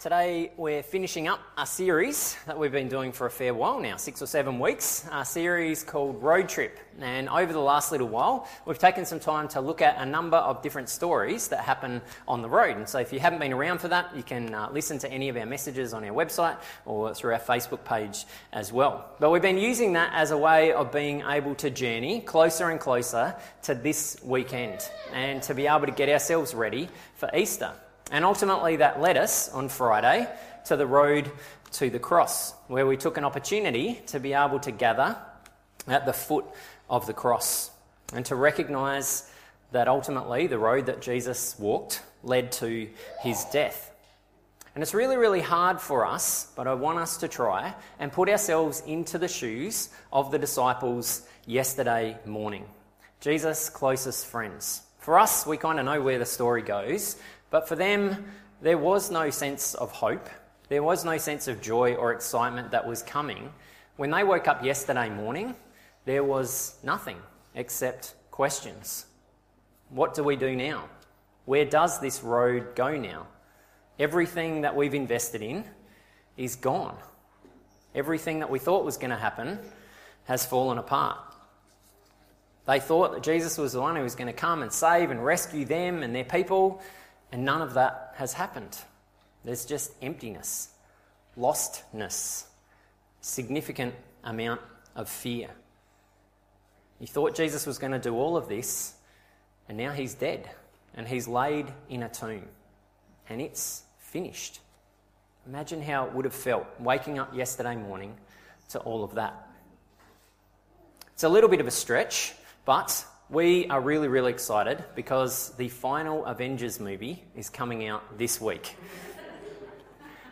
Today, we're finishing up a series that we've been doing for a fair while now, six or seven weeks, a series called Road Trip. And over the last little while, we've taken some time to look at a number of different stories that happen on the road. And so, if you haven't been around for that, you can uh, listen to any of our messages on our website or through our Facebook page as well. But we've been using that as a way of being able to journey closer and closer to this weekend and to be able to get ourselves ready for Easter. And ultimately, that led us on Friday to the road to the cross, where we took an opportunity to be able to gather at the foot of the cross and to recognize that ultimately the road that Jesus walked led to his death. And it's really, really hard for us, but I want us to try and put ourselves into the shoes of the disciples yesterday morning. Jesus' closest friends. For us, we kind of know where the story goes, but for them, there was no sense of hope. There was no sense of joy or excitement that was coming. When they woke up yesterday morning, there was nothing except questions. What do we do now? Where does this road go now? Everything that we've invested in is gone. Everything that we thought was going to happen has fallen apart. They thought that Jesus was the one who was going to come and save and rescue them and their people, and none of that has happened. There's just emptiness, lostness, significant amount of fear. You thought Jesus was going to do all of this, and now he's dead, and he's laid in a tomb, and it's finished. Imagine how it would have felt waking up yesterday morning to all of that. It's a little bit of a stretch, but we are really, really excited because the final Avengers movie is coming out this week.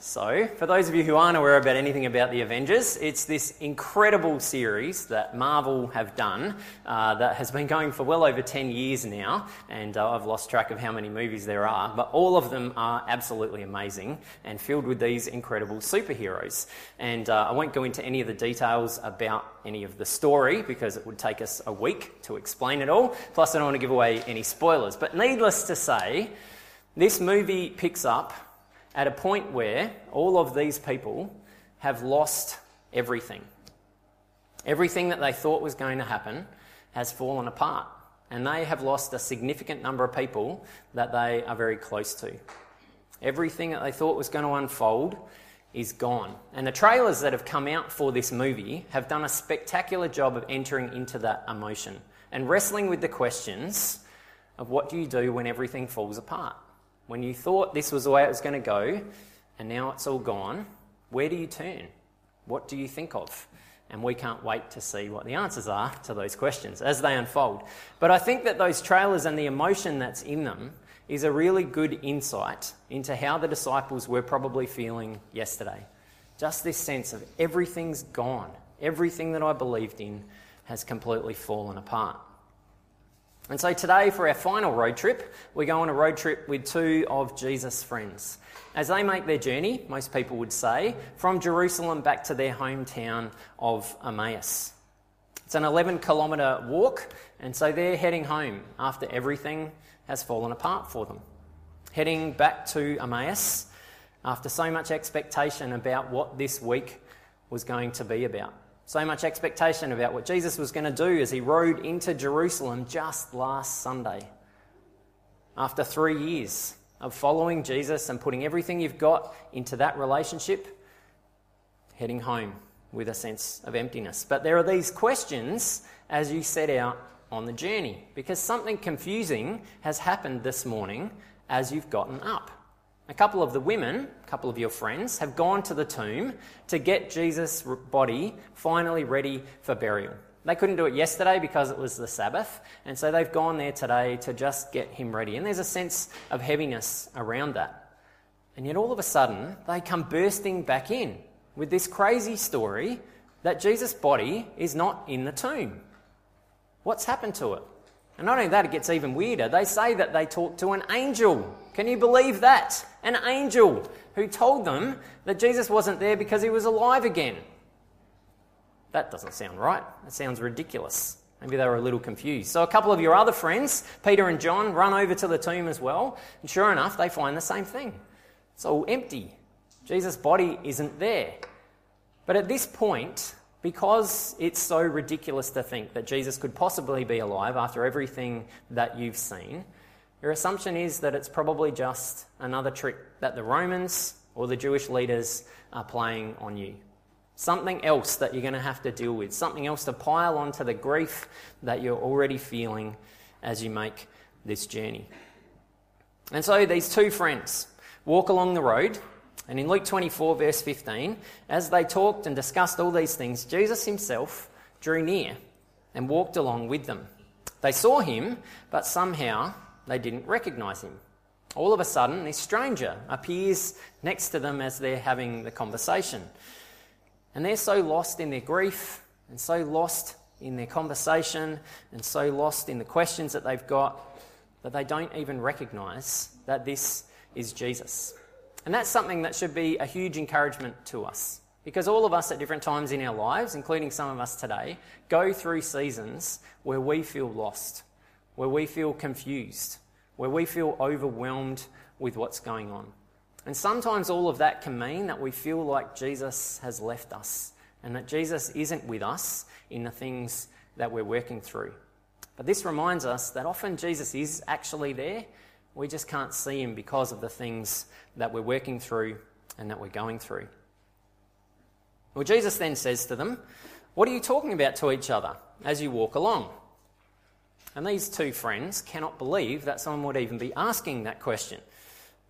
So, for those of you who aren't aware about anything about the Avengers, it's this incredible series that Marvel have done uh, that has been going for well over 10 years now, and uh, I've lost track of how many movies there are, but all of them are absolutely amazing and filled with these incredible superheroes. And uh, I won't go into any of the details about any of the story because it would take us a week to explain it all, plus, I don't want to give away any spoilers. But needless to say, this movie picks up at a point where all of these people have lost everything. Everything that they thought was going to happen has fallen apart, and they have lost a significant number of people that they are very close to. Everything that they thought was going to unfold is gone. And the trailers that have come out for this movie have done a spectacular job of entering into that emotion and wrestling with the questions of what do you do when everything falls apart? When you thought this was the way it was going to go, and now it's all gone, where do you turn? What do you think of? And we can't wait to see what the answers are to those questions as they unfold. But I think that those trailers and the emotion that's in them is a really good insight into how the disciples were probably feeling yesterday. Just this sense of everything's gone, everything that I believed in has completely fallen apart. And so today, for our final road trip, we go on a road trip with two of Jesus' friends. As they make their journey, most people would say, from Jerusalem back to their hometown of Emmaus. It's an 11 kilometre walk, and so they're heading home after everything has fallen apart for them. Heading back to Emmaus after so much expectation about what this week was going to be about. So much expectation about what Jesus was going to do as he rode into Jerusalem just last Sunday. After three years of following Jesus and putting everything you've got into that relationship, heading home with a sense of emptiness. But there are these questions as you set out on the journey because something confusing has happened this morning as you've gotten up. A couple of the women, a couple of your friends, have gone to the tomb to get Jesus' body finally ready for burial. They couldn't do it yesterday because it was the Sabbath, and so they've gone there today to just get him ready. And there's a sense of heaviness around that. And yet, all of a sudden, they come bursting back in with this crazy story that Jesus' body is not in the tomb. What's happened to it? And not only that, it gets even weirder. They say that they talked to an angel. Can you believe that? An angel who told them that Jesus wasn't there because he was alive again. That doesn't sound right. That sounds ridiculous. Maybe they were a little confused. So, a couple of your other friends, Peter and John, run over to the tomb as well. And sure enough, they find the same thing. It's all empty. Jesus' body isn't there. But at this point, because it's so ridiculous to think that Jesus could possibly be alive after everything that you've seen, your assumption is that it's probably just another trick that the Romans or the Jewish leaders are playing on you. Something else that you're going to have to deal with, something else to pile onto the grief that you're already feeling as you make this journey. And so these two friends walk along the road, and in Luke 24, verse 15, as they talked and discussed all these things, Jesus himself drew near and walked along with them. They saw him, but somehow they didn't recognize him. All of a sudden, this stranger appears next to them as they're having the conversation. And they're so lost in their grief and so lost in their conversation and so lost in the questions that they've got that they don't even recognize that this is Jesus. And that's something that should be a huge encouragement to us. Because all of us at different times in our lives, including some of us today, go through seasons where we feel lost where we feel confused, where we feel overwhelmed with what's going on. And sometimes all of that can mean that we feel like Jesus has left us and that Jesus isn't with us in the things that we're working through. But this reminds us that often Jesus is actually there. We just can't see him because of the things that we're working through and that we're going through. Well, Jesus then says to them, What are you talking about to each other as you walk along? And these two friends cannot believe that someone would even be asking that question.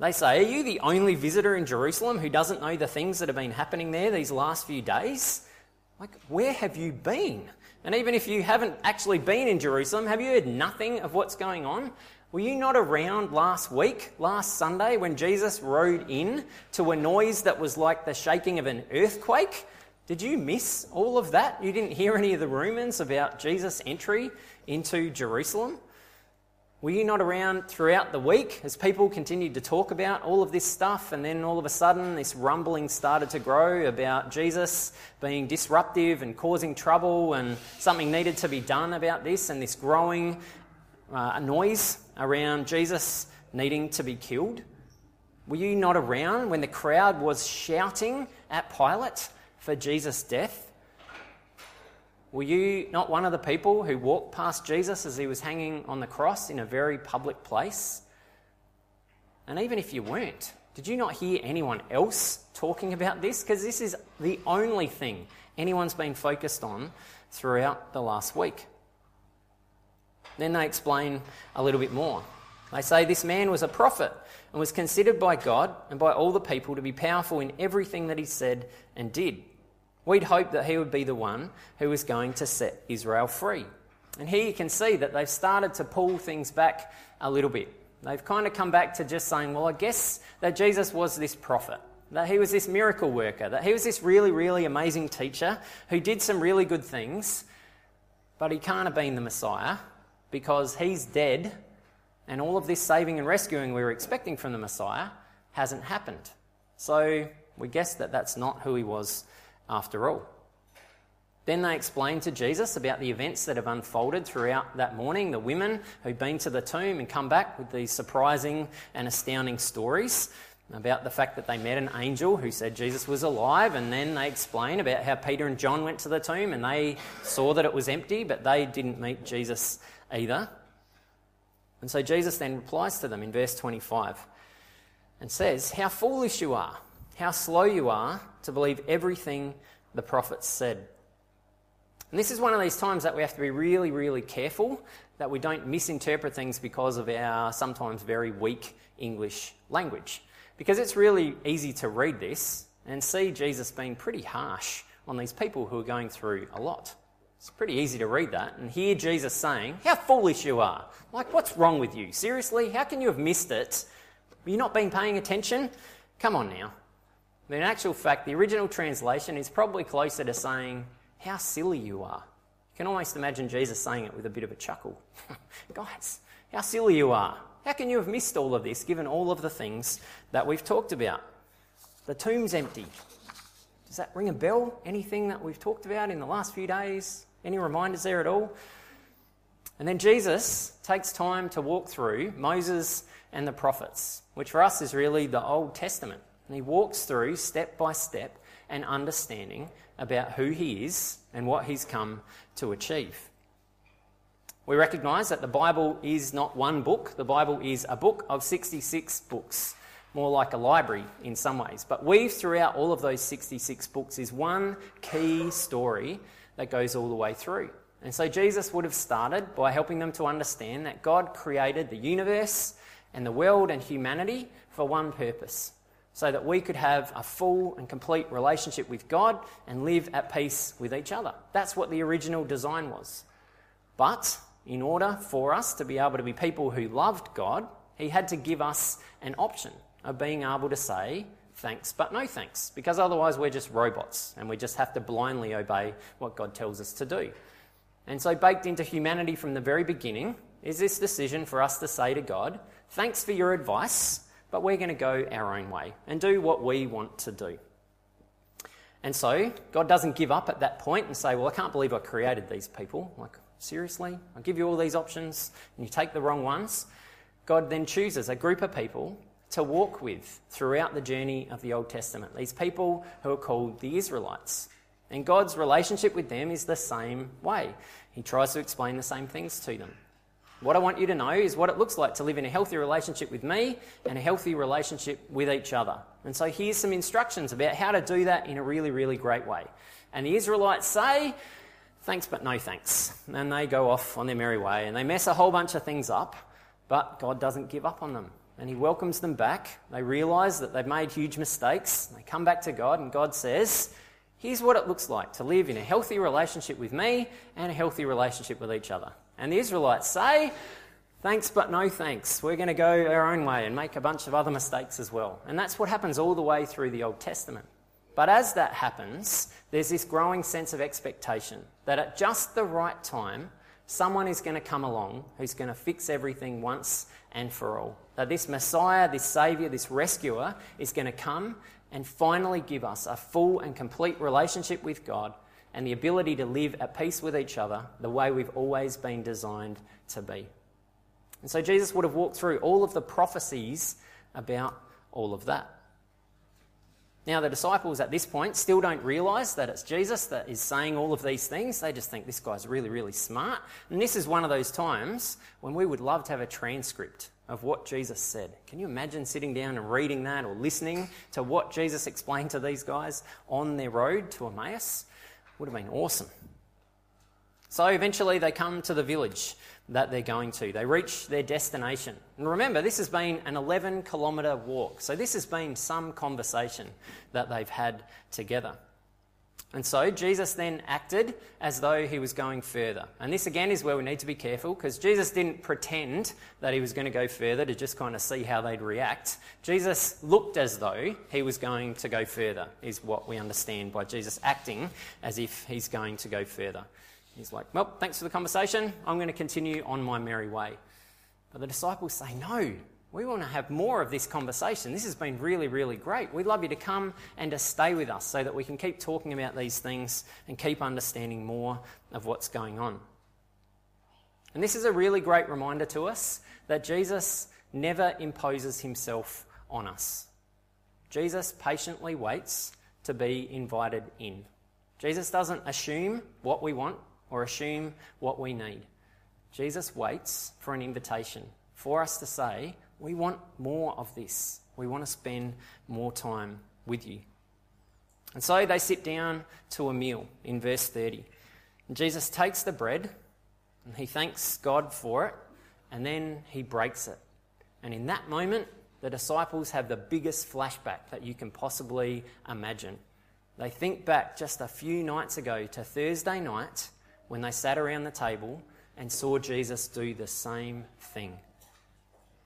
They say, Are you the only visitor in Jerusalem who doesn't know the things that have been happening there these last few days? Like, where have you been? And even if you haven't actually been in Jerusalem, have you heard nothing of what's going on? Were you not around last week, last Sunday, when Jesus rode in to a noise that was like the shaking of an earthquake? Did you miss all of that? You didn't hear any of the rumours about Jesus' entry into Jerusalem? Were you not around throughout the week as people continued to talk about all of this stuff? And then all of a sudden, this rumbling started to grow about Jesus being disruptive and causing trouble, and something needed to be done about this, and this growing uh, noise around Jesus needing to be killed? Were you not around when the crowd was shouting at Pilate for Jesus' death? Were you not one of the people who walked past Jesus as he was hanging on the cross in a very public place? And even if you weren't, did you not hear anyone else talking about this? Because this is the only thing anyone's been focused on throughout the last week. Then they explain a little bit more. They say this man was a prophet and was considered by God and by all the people to be powerful in everything that he said and did. We'd hoped that he would be the one who was going to set Israel free. And here you can see that they've started to pull things back a little bit. They've kind of come back to just saying, well, I guess that Jesus was this prophet, that he was this miracle worker, that he was this really, really amazing teacher who did some really good things, but he can't have been the Messiah because he's dead and all of this saving and rescuing we were expecting from the Messiah hasn't happened. So we guess that that's not who he was after all. Then they explain to Jesus about the events that have unfolded throughout that morning, the women who'd been to the tomb and come back with these surprising and astounding stories about the fact that they met an angel who said Jesus was alive, and then they explain about how Peter and John went to the tomb and they saw that it was empty, but they didn't meet Jesus either. And so Jesus then replies to them in verse 25 and says, How foolish you are! how slow you are to believe everything the prophets said. And this is one of these times that we have to be really, really careful that we don't misinterpret things because of our sometimes very weak English language. Because it's really easy to read this and see Jesus being pretty harsh on these people who are going through a lot. It's pretty easy to read that and hear Jesus saying, How foolish you are! Like, what's wrong with you? Seriously? How can you have missed it? You're not been paying attention? Come on now. But in actual fact, the original translation is probably closer to saying, How silly you are. You can almost imagine Jesus saying it with a bit of a chuckle. Guys, how silly you are. How can you have missed all of this given all of the things that we've talked about? The tomb's empty. Does that ring a bell? Anything that we've talked about in the last few days? Any reminders there at all? And then Jesus takes time to walk through Moses and the prophets, which for us is really the Old Testament. And he walks through step by step an understanding about who he is and what he's come to achieve. We recognise that the Bible is not one book, the Bible is a book of 66 books, more like a library in some ways. But weaved throughout all of those 66 books is one key story that goes all the way through. And so Jesus would have started by helping them to understand that God created the universe and the world and humanity for one purpose so that we could have a full and complete relationship with God and live at peace with each other. That's what the original design was. But in order for us to be able to be people who loved God, He had to give us an option of being able to say thanks but no thanks, because otherwise we're just robots and we just have to blindly obey what God tells us to do. And so, baked into humanity from the very beginning is this decision for us to say to God, Thanks for your advice, but we're going to go our own way and do what we want to do. And so, God doesn't give up at that point and say, Well, I can't believe I created these people. Like, seriously? I give you all these options and you take the wrong ones. God then chooses a group of people to walk with throughout the journey of the Old Testament. These people who are called the Israelites. And God's relationship with them is the same way. He tries to explain the same things to them. What I want you to know is what it looks like to live in a healthy relationship with me and a healthy relationship with each other. And so here's some instructions about how to do that in a really, really great way. And the Israelites say, thanks but no thanks. And they go off on their merry way and they mess a whole bunch of things up, but God doesn't give up on them. And He welcomes them back. They realize that they've made huge mistakes. They come back to God, and God says, Here's what it looks like to live in a healthy relationship with me and a healthy relationship with each other. And the Israelites say, Thanks, but no thanks. We're going to go our own way and make a bunch of other mistakes as well. And that's what happens all the way through the Old Testament. But as that happens, there's this growing sense of expectation that at just the right time, someone is going to come along who's going to fix everything once and for all. That this Messiah, this Saviour, this rescuer is going to come and finally give us a full and complete relationship with God and the ability to live at peace with each other the way we've always been designed to be. And so Jesus would have walked through all of the prophecies about all of that. Now, the disciples at this point still don't realize that it's Jesus that is saying all of these things. They just think this guy's really, really smart. And this is one of those times when we would love to have a transcript of what Jesus said. Can you imagine sitting down and reading that or listening to what Jesus explained to these guys on their road to Emmaus? Would have been awesome. So eventually they come to the village that they're going to. They reach their destination. And remember, this has been an 11 kilometre walk. So this has been some conversation that they've had together. And so Jesus then acted as though he was going further. And this again is where we need to be careful because Jesus didn't pretend that he was going to go further to just kind of see how they'd react. Jesus looked as though he was going to go further, is what we understand by Jesus acting as if he's going to go further. He's like, Well, thanks for the conversation. I'm going to continue on my merry way. But the disciples say, No, we want to have more of this conversation. This has been really, really great. We'd love you to come and to stay with us so that we can keep talking about these things and keep understanding more of what's going on. And this is a really great reminder to us that Jesus never imposes himself on us. Jesus patiently waits to be invited in. Jesus doesn't assume what we want or assume what we need. Jesus waits for an invitation for us to say, We want more of this. We want to spend more time with you. And so they sit down to a meal in verse 30. And Jesus takes the bread and he thanks God for it, and then he breaks it. And in that moment, the disciples have the biggest flashback that you can possibly imagine. They think back just a few nights ago to Thursday night when they sat around the table and saw Jesus do the same thing.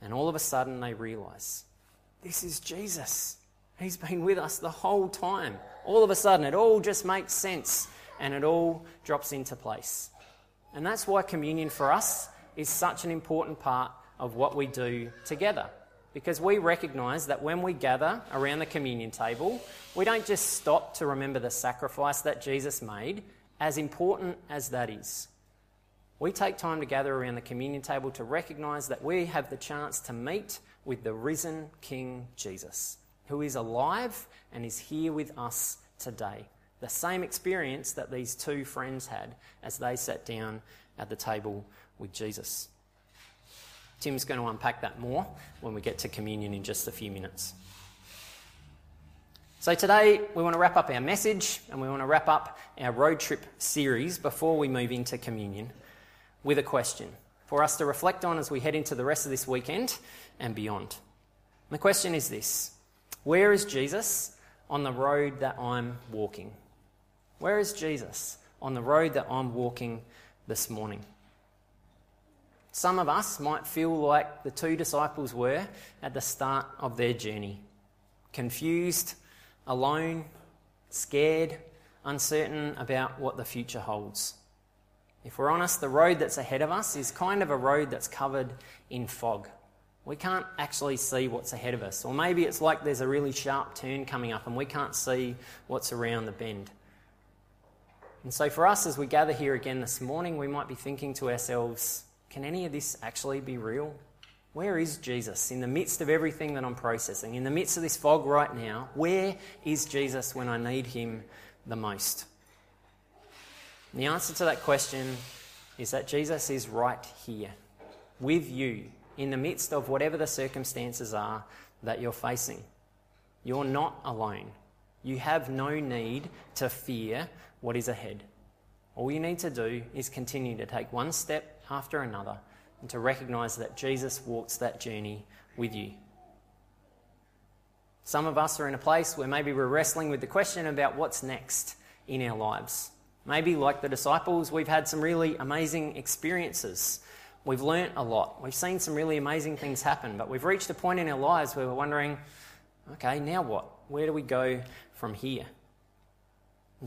And all of a sudden they realize this is Jesus. He's been with us the whole time. All of a sudden it all just makes sense and it all drops into place. And that's why communion for us is such an important part of what we do together. Because we recognize that when we gather around the communion table, we don't just stop to remember the sacrifice that Jesus made, as important as that is, we take time to gather around the communion table to recognize that we have the chance to meet with the risen King Jesus. who is alive and is here with us today. The same experience that these two friends had as they sat down at the table with Jesus. Tim's going to unpack that more when we get to communion in just a few minutes. So, today we want to wrap up our message and we want to wrap up our road trip series before we move into communion with a question for us to reflect on as we head into the rest of this weekend and beyond. And the question is this Where is Jesus on the road that I'm walking? Where is Jesus on the road that I'm walking this morning? Some of us might feel like the two disciples were at the start of their journey confused alone, scared, uncertain about what the future holds. If we're honest, the road that's ahead of us is kind of a road that's covered in fog. We can't actually see what's ahead of us. Or maybe it's like there's a really sharp turn coming up and we can't see what's around the bend. And so, for us, as we gather here again this morning, we might be thinking to ourselves, can any of this actually be real? Where is Jesus in the midst of everything that I'm processing? In the midst of this fog right now, where is Jesus when I need him the most? And the answer to that question is that Jesus is right here with you in the midst of whatever the circumstances are that you're facing. You're not alone. You have no need to fear what is ahead. All you need to do is continue to take one step after another and to recognize that Jesus walks that journey with you. Some of us are in a place where maybe we're wrestling with the question about what's next in our lives. Maybe, like the disciples, we've had some really amazing experiences. We've learnt a lot. We've seen some really amazing things happen, but we've reached a point in our lives where we're wondering okay, now what? Where do we go from here?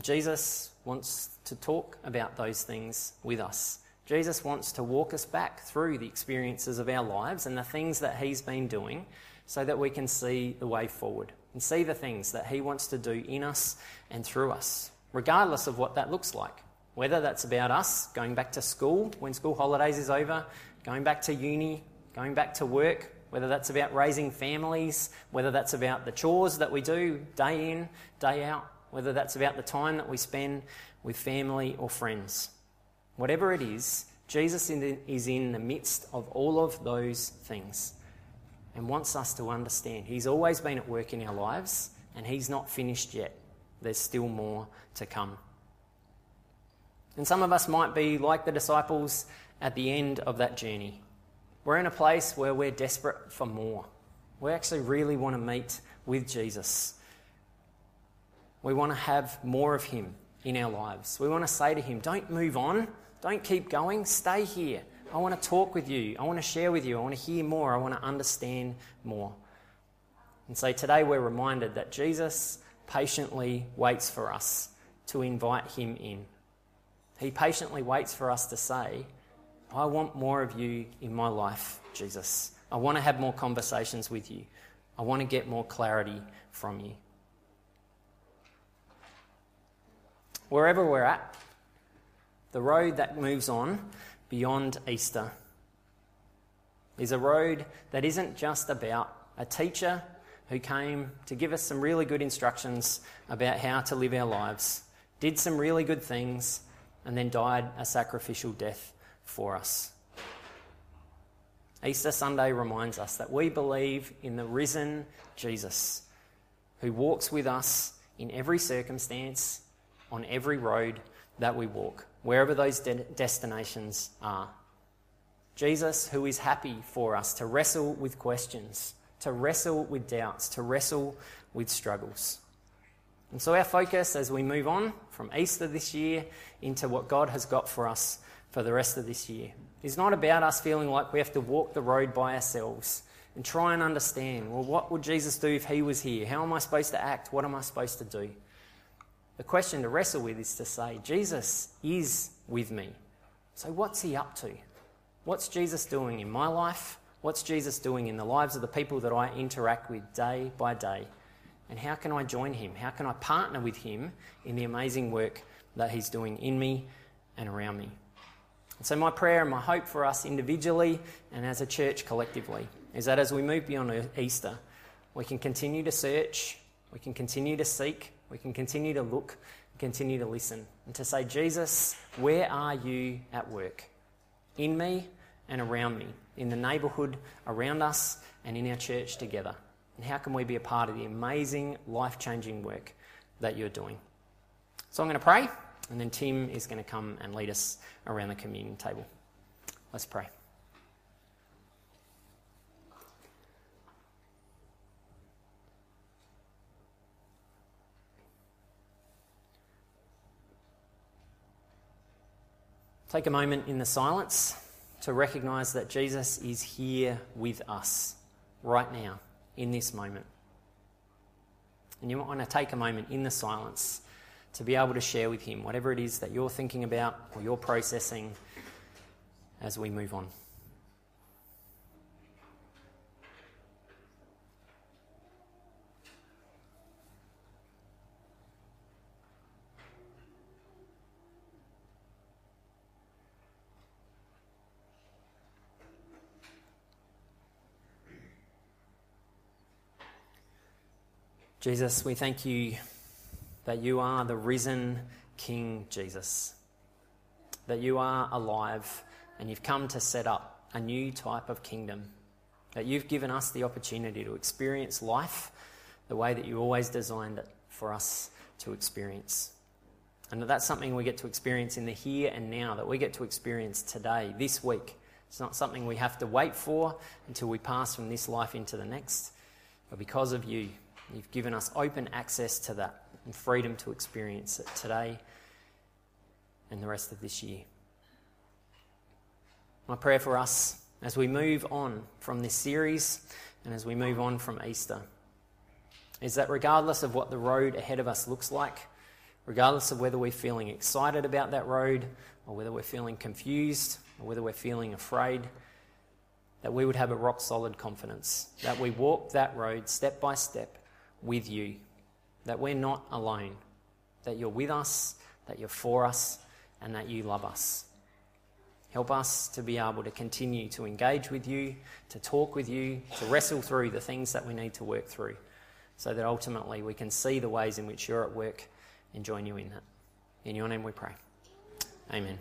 Jesus wants to talk about those things with us. Jesus wants to walk us back through the experiences of our lives and the things that He's been doing so that we can see the way forward and see the things that He wants to do in us and through us, regardless of what that looks like. Whether that's about us going back to school when school holidays is over, going back to uni, going back to work, whether that's about raising families, whether that's about the chores that we do day in, day out, whether that's about the time that we spend with family or friends. Whatever it is, Jesus is in the midst of all of those things and wants us to understand. He's always been at work in our lives and He's not finished yet. There's still more to come. And some of us might be like the disciples at the end of that journey. We're in a place where we're desperate for more. We actually really want to meet with Jesus. We want to have more of Him in our lives. We want to say to Him, Don't move on. Don't keep going, stay here. I want to talk with you. I want to share with you. I want to hear more. I want to understand more. And so today we're reminded that Jesus patiently waits for us to invite him in. He patiently waits for us to say, I want more of you in my life, Jesus. I want to have more conversations with you. I want to get more clarity from you. Wherever we're at, the road that moves on beyond Easter is a road that isn't just about a teacher who came to give us some really good instructions about how to live our lives, did some really good things, and then died a sacrificial death for us. Easter Sunday reminds us that we believe in the risen Jesus who walks with us in every circumstance, on every road that we walk wherever those de- destinations are. Jesus, who is happy for us to wrestle with questions, to wrestle with doubts, to wrestle with struggles. And so, our focus as we move on from Easter this year into what God has got for us for the rest of this year is not about us feeling like we have to walk the road by ourselves and try and understand well, what would Jesus do if he was here? How am I supposed to act? What am I supposed to do? The question to wrestle with is to say, Jesus is with me. So, what's he up to? What's Jesus doing in my life? What's Jesus doing in the lives of the people that I interact with day by day? And how can I join him? How can I partner with him in the amazing work that he's doing in me and around me? And so, my prayer and my hope for us individually and as a church collectively is that as we move beyond Easter, We can continue to search, we can continue to seek, we can continue to look, continue to listen, and to say, Jesus, where are you at work? In me and around me, in the neighbourhood around us, and in our church together. And how can we be a part of the amazing, life changing work that you're doing? So I'm going to pray, and then Tim is going to come and lead us around the communion table. Let's pray. Take a moment in the silence to recognize that Jesus is here with us right now, in this moment. And you might want to take a moment in the silence to be able to share with Him whatever it is that you're thinking about or you're processing as we move on. Jesus, we thank you that you are the risen King Jesus, that you are alive and you've come to set up a new type of kingdom, that you've given us the opportunity to experience life the way that you always designed it for us to experience. And that that's something we get to experience in the here and now, that we get to experience today, this week. It's not something we have to wait for until we pass from this life into the next, but because of you, You've given us open access to that and freedom to experience it today and the rest of this year. My prayer for us as we move on from this series and as we move on from Easter is that regardless of what the road ahead of us looks like, regardless of whether we're feeling excited about that road or whether we're feeling confused or whether we're feeling afraid, that we would have a rock solid confidence that we walk that road step by step with you, that we're not alone, that you're with us, that you're for us, and that you love us. Help us to be able to continue to engage with you, to talk with you, to wrestle through the things that we need to work through, so that ultimately we can see the ways in which you're at work and join you in that. In your name we pray. Amen.